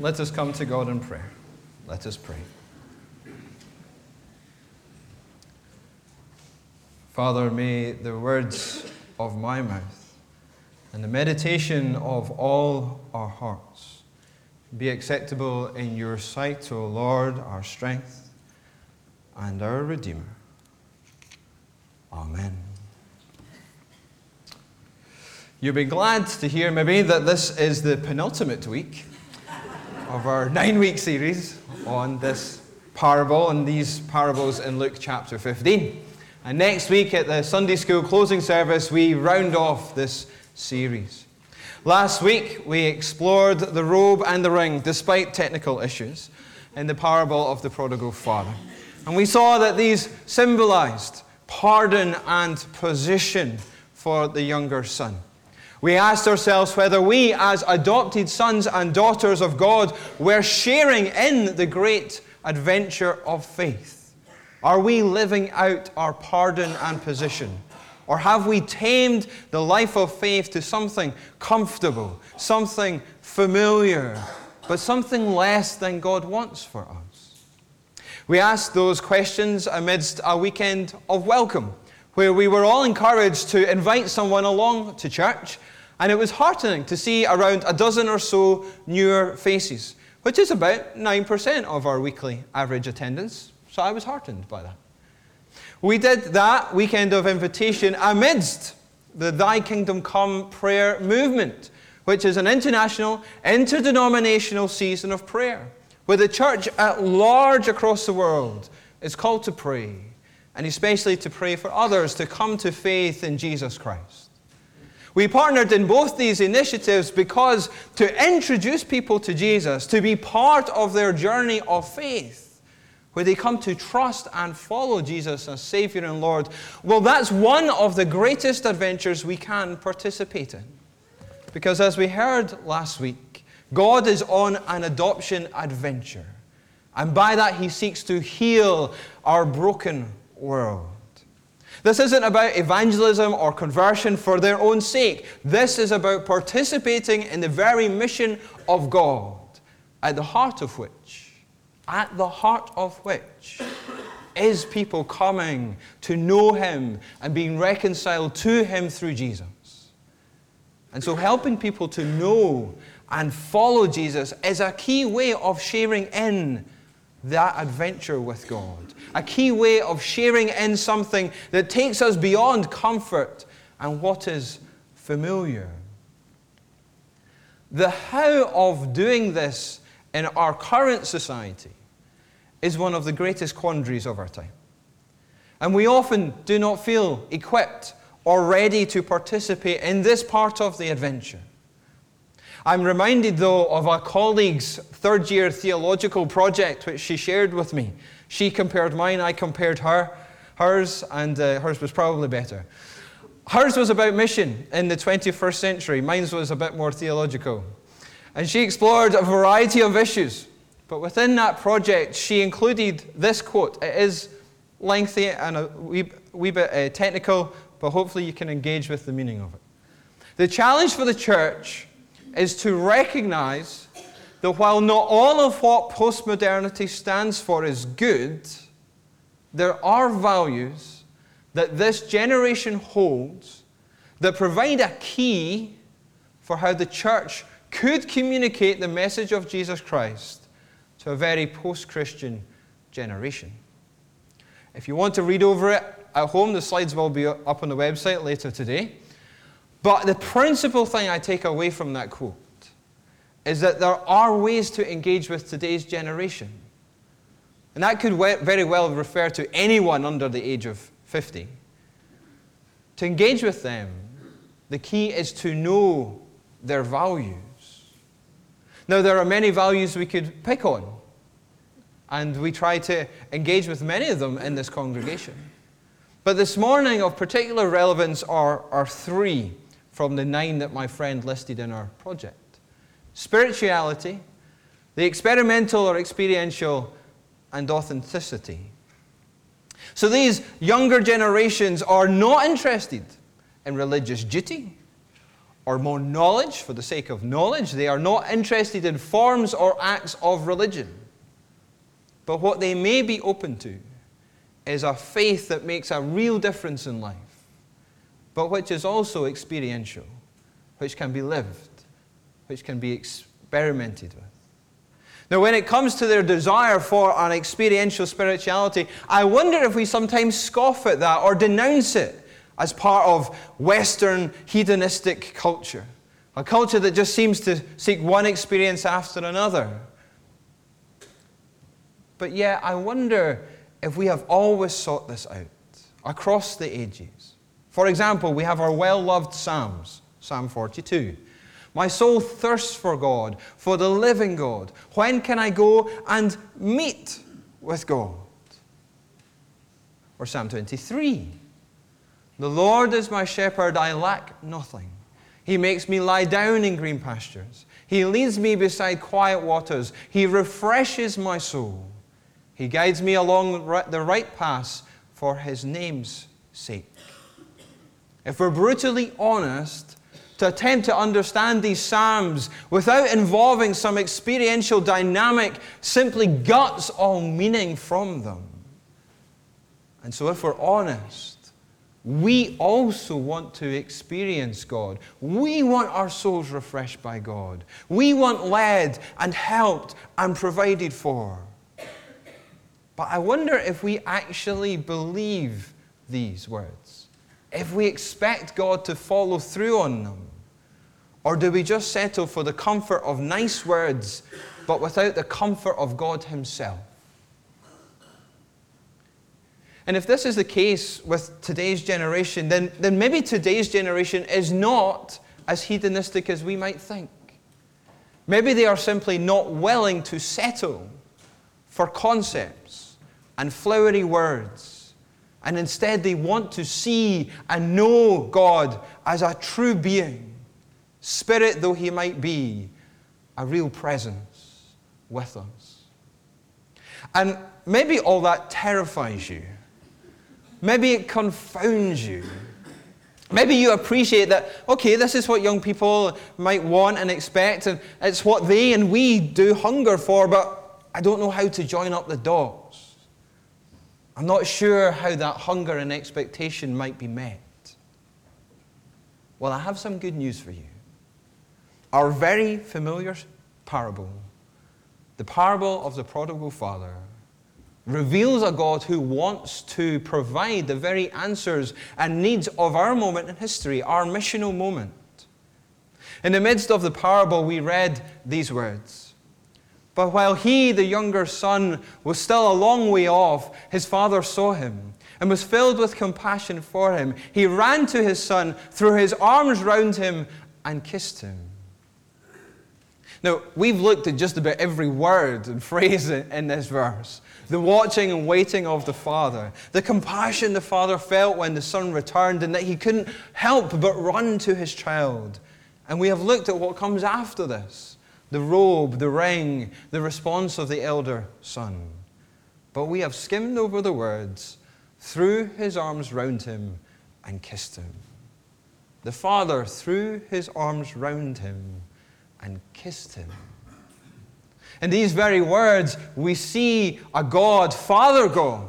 Let us come to God in prayer. Let us pray. Father, may the words of my mouth and the meditation of all our hearts be acceptable in your sight, O Lord, our strength and our Redeemer. Amen. You'll be glad to hear, maybe, that this is the penultimate week of our nine week series on this parable and these parables in Luke chapter 15. And next week at the Sunday school closing service, we round off this series. Last week, we explored the robe and the ring, despite technical issues, in the parable of the prodigal father. And we saw that these symbolized pardon and position for the younger son. We asked ourselves whether we, as adopted sons and daughters of God, were sharing in the great adventure of faith. Are we living out our pardon and position? Or have we tamed the life of faith to something comfortable, something familiar, but something less than God wants for us? We asked those questions amidst a weekend of welcome, where we were all encouraged to invite someone along to church, and it was heartening to see around a dozen or so newer faces, which is about 9% of our weekly average attendance. So I was heartened by that. We did that weekend of invitation amidst the Thy Kingdom Come prayer movement, which is an international, interdenominational season of prayer, where the church at large across the world is called to pray, and especially to pray for others to come to faith in Jesus Christ. We partnered in both these initiatives because to introduce people to Jesus, to be part of their journey of faith, where they come to trust and follow Jesus as Savior and Lord, well, that's one of the greatest adventures we can participate in. Because as we heard last week, God is on an adoption adventure. And by that, He seeks to heal our broken world. This isn't about evangelism or conversion for their own sake. This is about participating in the very mission of God, at the heart of which at the heart of which is people coming to know Him and being reconciled to Him through Jesus. And so, helping people to know and follow Jesus is a key way of sharing in that adventure with God, a key way of sharing in something that takes us beyond comfort and what is familiar. The how of doing this in our current society is one of the greatest quandaries of our time. And we often do not feel equipped or ready to participate in this part of the adventure. I'm reminded, though, of a colleague's third year theological project which she shared with me. She compared mine, I compared her, hers, and uh, hers was probably better. Hers was about mission in the 21st century, mine was a bit more theological. And she explored a variety of issues but within that project, she included this quote. It is lengthy and a wee, wee bit uh, technical, but hopefully you can engage with the meaning of it. The challenge for the church is to recognize that while not all of what postmodernity stands for is good, there are values that this generation holds that provide a key for how the church could communicate the message of Jesus Christ to a very post Christian generation. If you want to read over it at home, the slides will be up on the website later today. But the principal thing I take away from that quote is that there are ways to engage with today's generation. And that could very well refer to anyone under the age of 50. To engage with them, the key is to know their values. Now, there are many values we could pick on. And we try to engage with many of them in this congregation. But this morning, of particular relevance, are, are three from the nine that my friend listed in our project spirituality, the experimental or experiential, and authenticity. So these younger generations are not interested in religious duty or more knowledge for the sake of knowledge. They are not interested in forms or acts of religion. But what they may be open to is a faith that makes a real difference in life, but which is also experiential, which can be lived, which can be experimented with. Now, when it comes to their desire for an experiential spirituality, I wonder if we sometimes scoff at that or denounce it as part of Western hedonistic culture. A culture that just seems to seek one experience after another. But yet, I wonder if we have always sought this out across the ages. For example, we have our well loved Psalms, Psalm 42. My soul thirsts for God, for the living God. When can I go and meet with God? Or Psalm 23. The Lord is my shepherd, I lack nothing. He makes me lie down in green pastures. He leads me beside quiet waters. He refreshes my soul. He guides me along the right path for his name's sake. If we're brutally honest, to attempt to understand these Psalms without involving some experiential dynamic simply guts all meaning from them. And so, if we're honest, we also want to experience God. We want our souls refreshed by God. We want led and helped and provided for. But I wonder if we actually believe these words, if we expect God to follow through on them, or do we just settle for the comfort of nice words, but without the comfort of God Himself? And if this is the case with today's generation, then, then maybe today's generation is not as hedonistic as we might think. Maybe they are simply not willing to settle for concepts and flowery words. And instead, they want to see and know God as a true being spirit though he might be, a real presence with us. And maybe all that terrifies you. Maybe it confounds you. Maybe you appreciate that, okay, this is what young people might want and expect, and it's what they and we do hunger for, but I don't know how to join up the dots. I'm not sure how that hunger and expectation might be met. Well, I have some good news for you. Our very familiar parable, the parable of the prodigal father, reveals a God who wants to provide the very answers and needs of our moment in history, our missional moment. In the midst of the parable, we read these words. But while he, the younger son, was still a long way off, his father saw him and was filled with compassion for him. He ran to his son, threw his arms round him, and kissed him. Now, we've looked at just about every word and phrase in this verse the watching and waiting of the Father, the compassion the Father felt when the Son returned, and that he couldn't help but run to his child. And we have looked at what comes after this the robe, the ring, the response of the elder son. But we have skimmed over the words, threw his arms round him, and kissed him. The Father threw his arms round him and kissed him. In these very words, we see a God, Father God,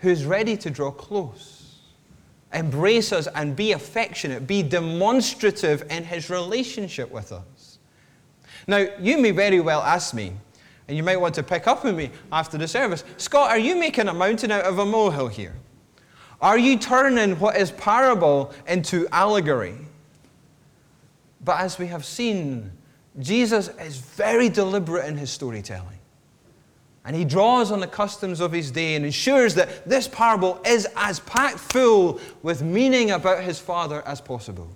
who is ready to draw close, embrace us, and be affectionate, be demonstrative in his relationship with us. Now, you may very well ask me, and you might want to pick up on me after the service Scott, are you making a mountain out of a molehill here? Are you turning what is parable into allegory? But as we have seen, Jesus is very deliberate in his storytelling. And he draws on the customs of his day and ensures that this parable is as packed full with meaning about his Father as possible.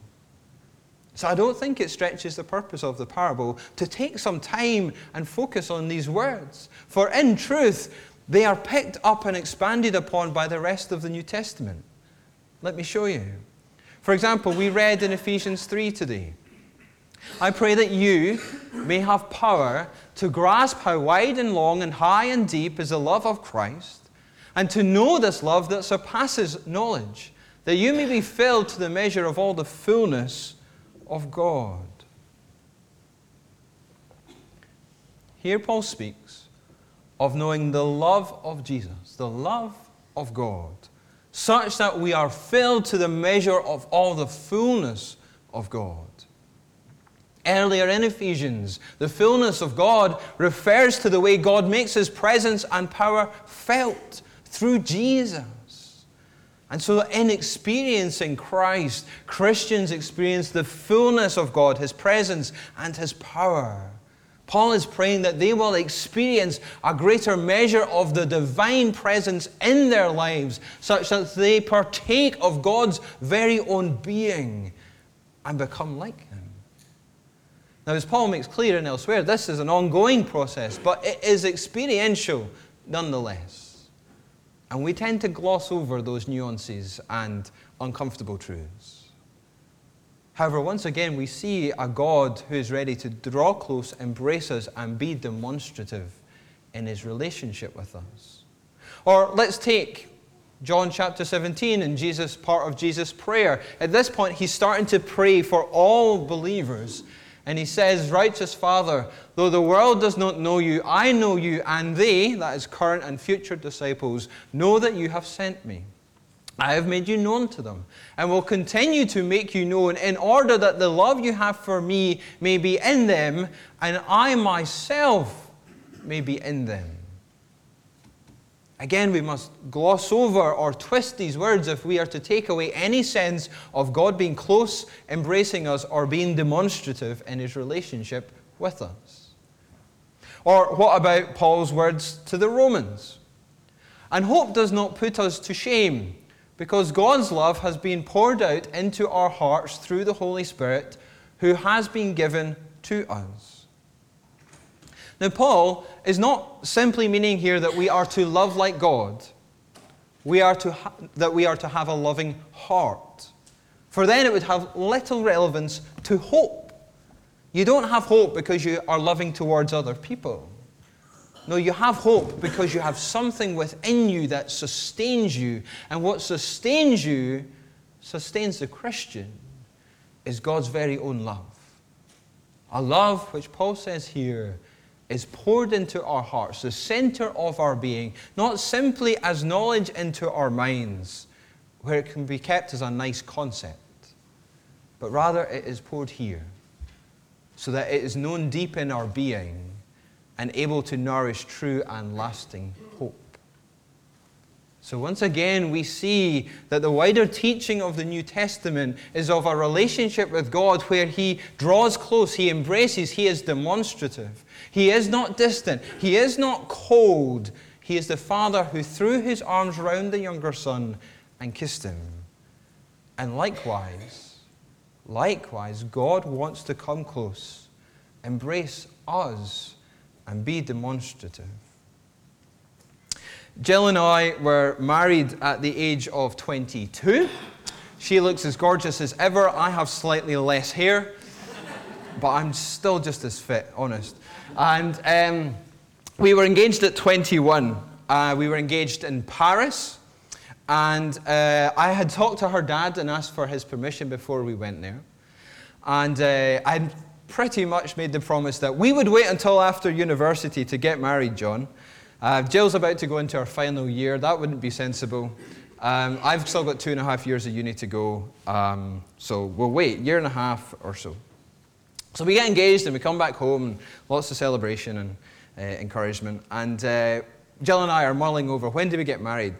So I don't think it stretches the purpose of the parable to take some time and focus on these words. For in truth, they are picked up and expanded upon by the rest of the New Testament. Let me show you. For example, we read in Ephesians 3 today I pray that you may have power to grasp how wide and long and high and deep is the love of Christ, and to know this love that surpasses knowledge, that you may be filled to the measure of all the fullness of God. Here, Paul speaks of knowing the love of Jesus, the love of God, such that we are filled to the measure of all the fullness of God. Earlier in Ephesians, the fullness of God refers to the way God makes his presence and power felt through Jesus. And so, in experiencing Christ, Christians experience the fullness of God, his presence, and his power. Paul is praying that they will experience a greater measure of the divine presence in their lives, such that they partake of God's very own being and become like Him. Now, as Paul makes clear and elsewhere, this is an ongoing process, but it is experiential nonetheless. And we tend to gloss over those nuances and uncomfortable truths. However, once again, we see a God who is ready to draw close, embrace us, and be demonstrative in his relationship with us. Or let's take John chapter 17 and Jesus, part of Jesus' prayer. At this point, he's starting to pray for all believers. And he says, Righteous Father, though the world does not know you, I know you, and they, that is current and future disciples, know that you have sent me. I have made you known to them, and will continue to make you known in order that the love you have for me may be in them, and I myself may be in them. Again, we must gloss over or twist these words if we are to take away any sense of God being close, embracing us, or being demonstrative in his relationship with us. Or what about Paul's words to the Romans? And hope does not put us to shame because God's love has been poured out into our hearts through the Holy Spirit who has been given to us. Now, Paul is not simply meaning here that we are to love like God, we are to ha- that we are to have a loving heart. For then it would have little relevance to hope. You don't have hope because you are loving towards other people. No, you have hope because you have something within you that sustains you. And what sustains you, sustains the Christian, is God's very own love. A love which Paul says here is poured into our hearts, the center of our being, not simply as knowledge into our minds, where it can be kept as a nice concept, but rather it is poured here, so that it is known deep in our being and able to nourish true and lasting hope. So, once again, we see that the wider teaching of the New Testament is of a relationship with God where He draws close, He embraces, He is demonstrative. He is not distant, He is not cold. He is the Father who threw His arms round the younger son and kissed him. And likewise, likewise, God wants to come close, embrace us and be demonstrative. Jill and I were married at the age of 22. She looks as gorgeous as ever. I have slightly less hair, but I'm still just as fit, honest. And um, we were engaged at 21. Uh, we were engaged in Paris. And uh, I had talked to her dad and asked for his permission before we went there. And uh, I'd pretty much made the promise that we would wait until after university to get married, John. Uh, Jill's about to go into her final year. That wouldn't be sensible. Um, I've still got two and a half years of uni to go, um, so we'll wait, year and a half or so. So we get engaged and we come back home, and lots of celebration and uh, encouragement. And uh, Jill and I are mulling over when do we get married?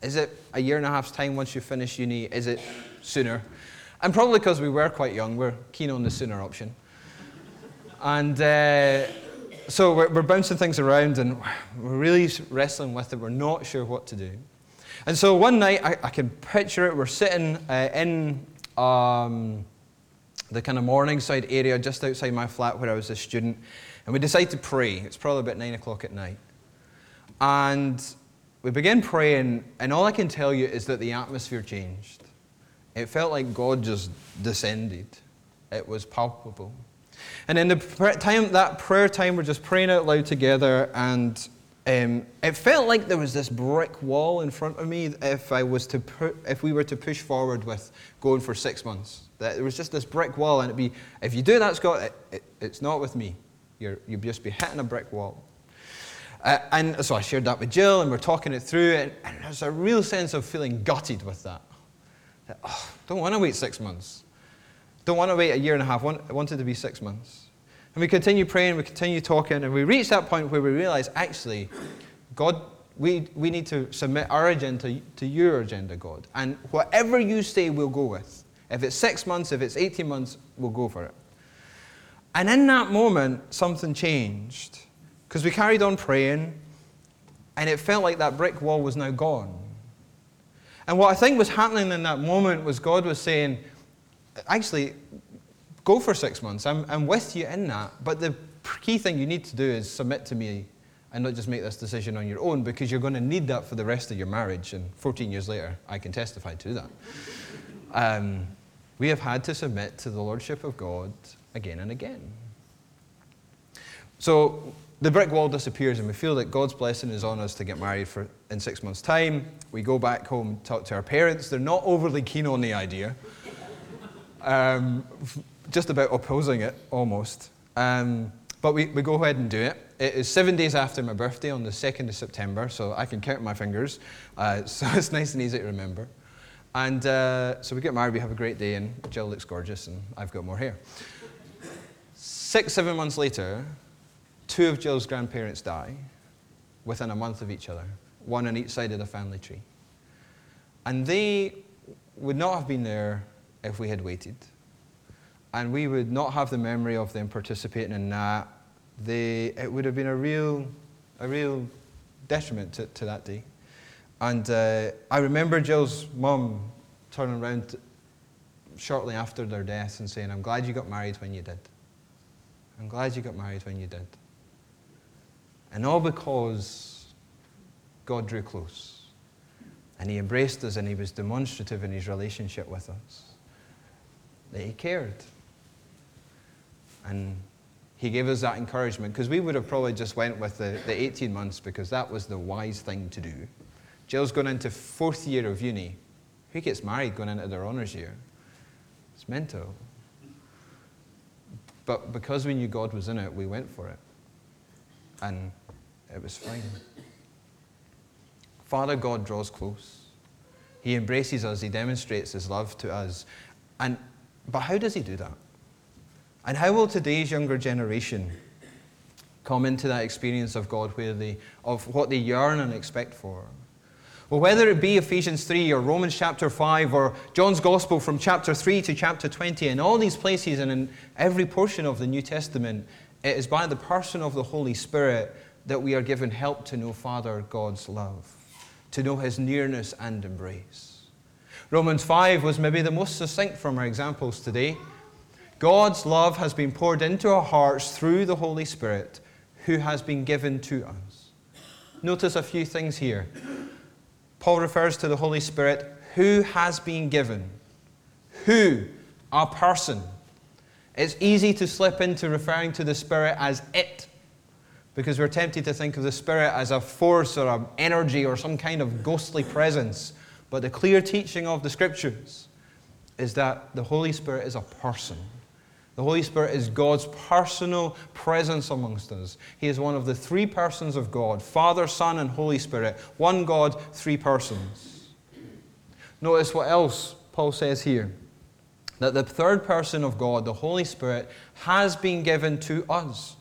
Is it a year and a half's time once you finish uni? Is it sooner? And probably because we were quite young, we're keen on the sooner option. And uh, so we're, we're, bouncing things around and we're really wrestling with it. We're not sure what to do. And so one night, I, I can picture it. We're sitting uh, in um, the kind of Morningside area just outside my flat where I was a student. And we decide to pray. It's probably about nine o'clock at night. And we begin praying, and all I can tell you is that the atmosphere changed. It felt like God just descended, it was palpable. And in the time, that prayer time, we're just praying out loud together, and um, it felt like there was this brick wall in front of me if, I was to if we were to push forward with going for six months. That there was just this brick wall, and it'd be, if you do that, Scott, it, it, it's not with me. You're, you'd just be hitting a brick wall. Uh, and so I shared that with Jill, and we're talking it through, and, and there's a real sense of feeling gutted with that. that oh, don't want to wait six months. Don't want to wait a year and a half. I wanted to be six months. And we continue praying, we continue talking, and we reach that point where we realize actually, God, we, we need to submit our agenda to your agenda, God. And whatever you say, we'll go with. If it's six months, if it's 18 months, we'll go for it. And in that moment, something changed. Because we carried on praying, and it felt like that brick wall was now gone. And what I think was happening in that moment was God was saying, actually, go for six months. I'm, I'm with you in that. But the key thing you need to do is submit to me and not just make this decision on your own because you're going to need that for the rest of your marriage. And 14 years later, I can testify to that. Um, we have had to submit to the Lordship of God again and again. So the brick wall disappears, and we feel that God's blessing is on us to get married for, in six months' time. We go back home, talk to our parents. They're not overly keen on the idea. Um, just about opposing it almost. Um, but we, we go ahead and do it. It is seven days after my birthday on the 2nd of September, so I can count my fingers. Uh, so it's nice and easy to remember. And uh, so we get married, we have a great day, and Jill looks gorgeous, and I've got more hair. Six, seven months later, two of Jill's grandparents die within a month of each other, one on each side of the family tree. And they would not have been there if we had waited and we would not have the memory of them participating in that. They, it would have been a real, a real detriment to, to that day. And uh, I remember Jill's mum turning around shortly after their death and saying, I'm glad you got married when you did. I'm glad you got married when you did. And all because God drew close. And He embraced us and He was demonstrative in His relationship with us. That He cared. And he gave us that encouragement because we would have probably just went with the, the 18 months because that was the wise thing to do. Jill's going into fourth year of uni. Who gets married going into their honours year? It's mental. But because we knew God was in it, we went for it. And it was fine. Father God draws close. He embraces us, He demonstrates His love to us. And, but how does He do that? And how will today's younger generation come into that experience of God where they, of what they yearn and expect for? Well, whether it be Ephesians 3 or Romans chapter 5 or John's Gospel from chapter 3 to chapter 20, in all these places and in every portion of the New Testament, it is by the person of the Holy Spirit that we are given help to know Father God's love, to know his nearness and embrace. Romans 5 was maybe the most succinct from our examples today. God's love has been poured into our hearts through the Holy Spirit who has been given to us. Notice a few things here. Paul refers to the Holy Spirit who has been given. Who? A person. It's easy to slip into referring to the Spirit as it because we're tempted to think of the Spirit as a force or an energy or some kind of ghostly presence. But the clear teaching of the Scriptures is that the Holy Spirit is a person. The Holy Spirit is God's personal presence amongst us. He is one of the three persons of God Father, Son, and Holy Spirit. One God, three persons. Notice what else Paul says here that the third person of God, the Holy Spirit, has been given to us.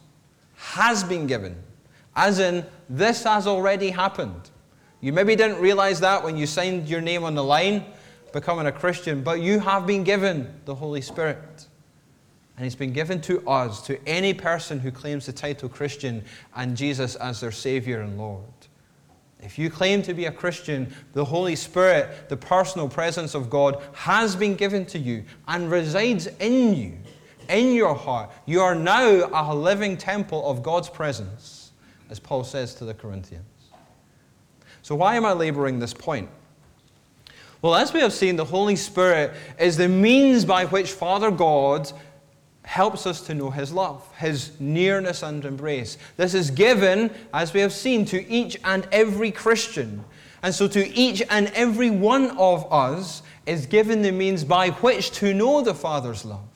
Has been given. As in, this has already happened. You maybe didn't realize that when you signed your name on the line, becoming a Christian, but you have been given the Holy Spirit. And it's been given to us, to any person who claims the title Christian and Jesus as their Savior and Lord. If you claim to be a Christian, the Holy Spirit, the personal presence of God, has been given to you and resides in you, in your heart. You are now a living temple of God's presence, as Paul says to the Corinthians. So, why am I laboring this point? Well, as we have seen, the Holy Spirit is the means by which Father God helps us to know His love, His nearness and embrace. This is given, as we have seen, to each and every Christian. And so, to each and every one of us is given the means by which to know the Father's love,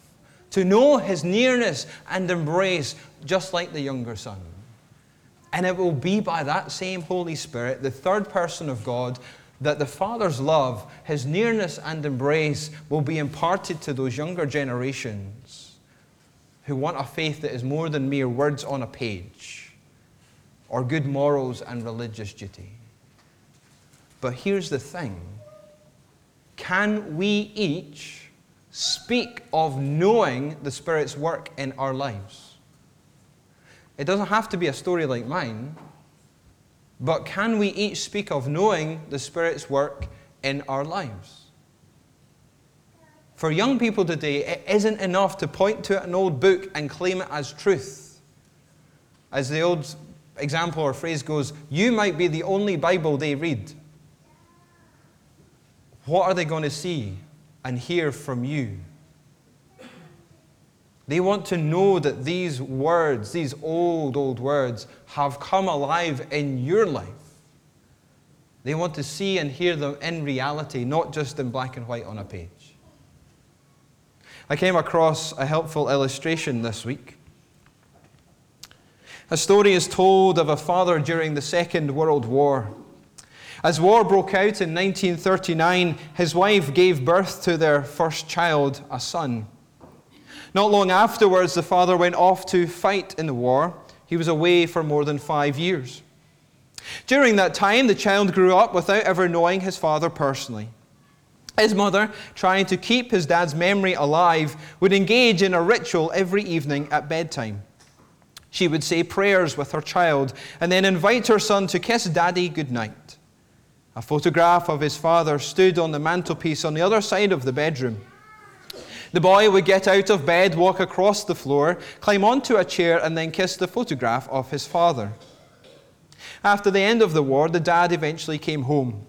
to know His nearness and embrace, just like the younger son. And it will be by that same Holy Spirit, the third person of God, that the Father's love, His nearness and embrace will be imparted to those younger generations who want a faith that is more than mere words on a page or good morals and religious duty. But here's the thing can we each speak of knowing the Spirit's work in our lives? It doesn't have to be a story like mine, but can we each speak of knowing the Spirit's work in our lives? For young people today, it isn't enough to point to an old book and claim it as truth. As the old example or phrase goes, you might be the only Bible they read. What are they going to see and hear from you? They want to know that these words, these old, old words, have come alive in your life. They want to see and hear them in reality, not just in black and white on a page. I came across a helpful illustration this week. A story is told of a father during the Second World War. As war broke out in 1939, his wife gave birth to their first child, a son. Not long afterwards, the father went off to fight in the war. He was away for more than five years. During that time, the child grew up without ever knowing his father personally. His mother, trying to keep his dad's memory alive, would engage in a ritual every evening at bedtime. She would say prayers with her child and then invite her son to kiss daddy goodnight. A photograph of his father stood on the mantelpiece on the other side of the bedroom. The boy would get out of bed, walk across the floor, climb onto a chair, and then kiss the photograph of his father. After the end of the war, the dad eventually came home.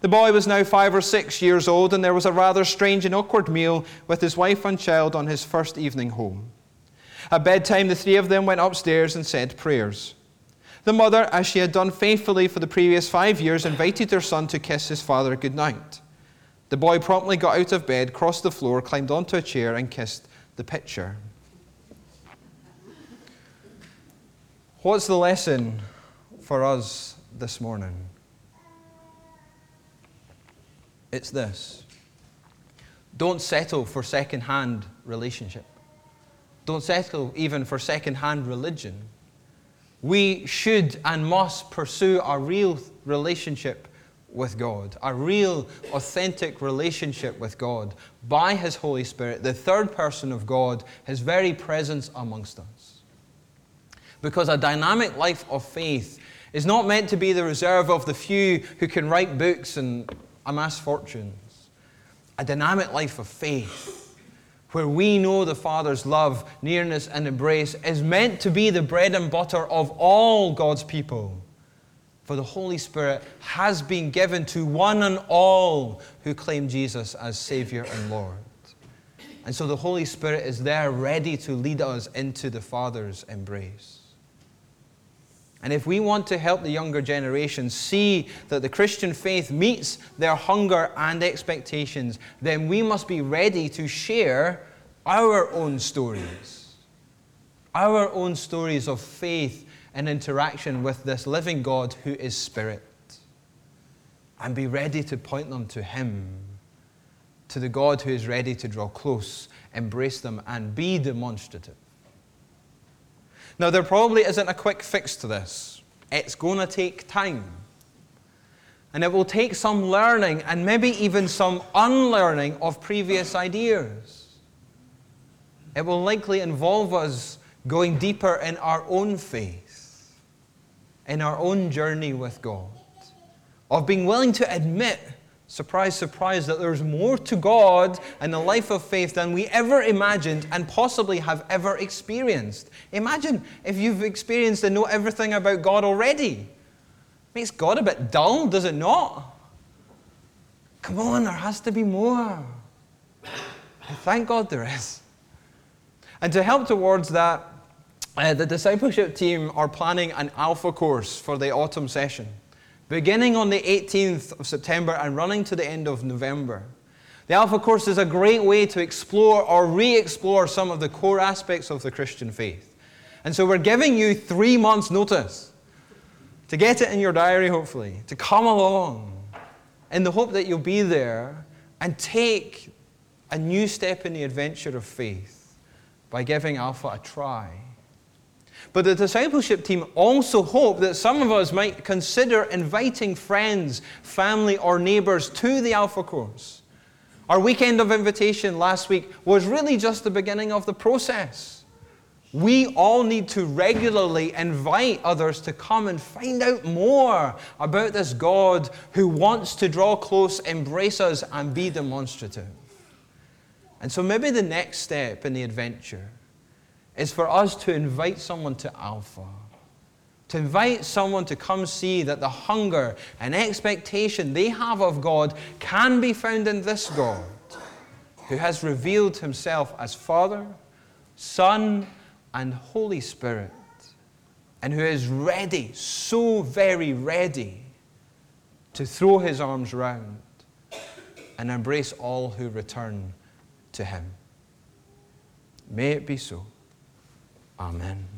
The boy was now five or six years old, and there was a rather strange and awkward meal with his wife and child on his first evening home. At bedtime, the three of them went upstairs and said prayers. The mother, as she had done faithfully for the previous five years, invited her son to kiss his father goodnight. The boy promptly got out of bed, crossed the floor, climbed onto a chair, and kissed the picture. What's the lesson for us this morning? It's this don't settle for second hand relationship. Don't settle even for second hand religion. We should and must pursue a real relationship with God, a real, authentic relationship with God by His Holy Spirit, the third person of God, His very presence amongst us. Because a dynamic life of faith is not meant to be the reserve of the few who can write books and amass fortunes. A dynamic life of faith, where we know the Father's love, nearness, and embrace, is meant to be the bread and butter of all God's people. For the Holy Spirit has been given to one and all who claim Jesus as Savior and Lord. And so the Holy Spirit is there ready to lead us into the Father's embrace. And if we want to help the younger generation see that the Christian faith meets their hunger and expectations, then we must be ready to share our own stories. Our own stories of faith and interaction with this living God who is Spirit. And be ready to point them to Him, to the God who is ready to draw close, embrace them, and be demonstrative. Now, there probably isn't a quick fix to this. It's going to take time. And it will take some learning and maybe even some unlearning of previous ideas. It will likely involve us going deeper in our own faith, in our own journey with God, of being willing to admit Surprise, surprise, that there's more to God and the life of faith than we ever imagined and possibly have ever experienced. Imagine if you've experienced and know everything about God already. Makes God a bit dull, does it not? Come on, there has to be more. And thank God there is. And to help towards that, uh, the discipleship team are planning an alpha course for the autumn session, beginning on the 18th of September and running to the end of November. The Alpha course is a great way to explore or re explore some of the core aspects of the Christian faith. And so we're giving you three months' notice to get it in your diary, hopefully, to come along in the hope that you'll be there and take a new step in the adventure of faith by giving Alpha a try. But the discipleship team also hope that some of us might consider inviting friends, family, or neighbors to the Alpha course. Our weekend of invitation last week was really just the beginning of the process. We all need to regularly invite others to come and find out more about this God who wants to draw close, embrace us, and be demonstrative. And so maybe the next step in the adventure is for us to invite someone to Alpha. To invite someone to come see that the hunger and expectation they have of God can be found in this God who has revealed himself as Father, Son, and Holy Spirit, and who is ready, so very ready, to throw his arms round and embrace all who return to him. May it be so. Amen.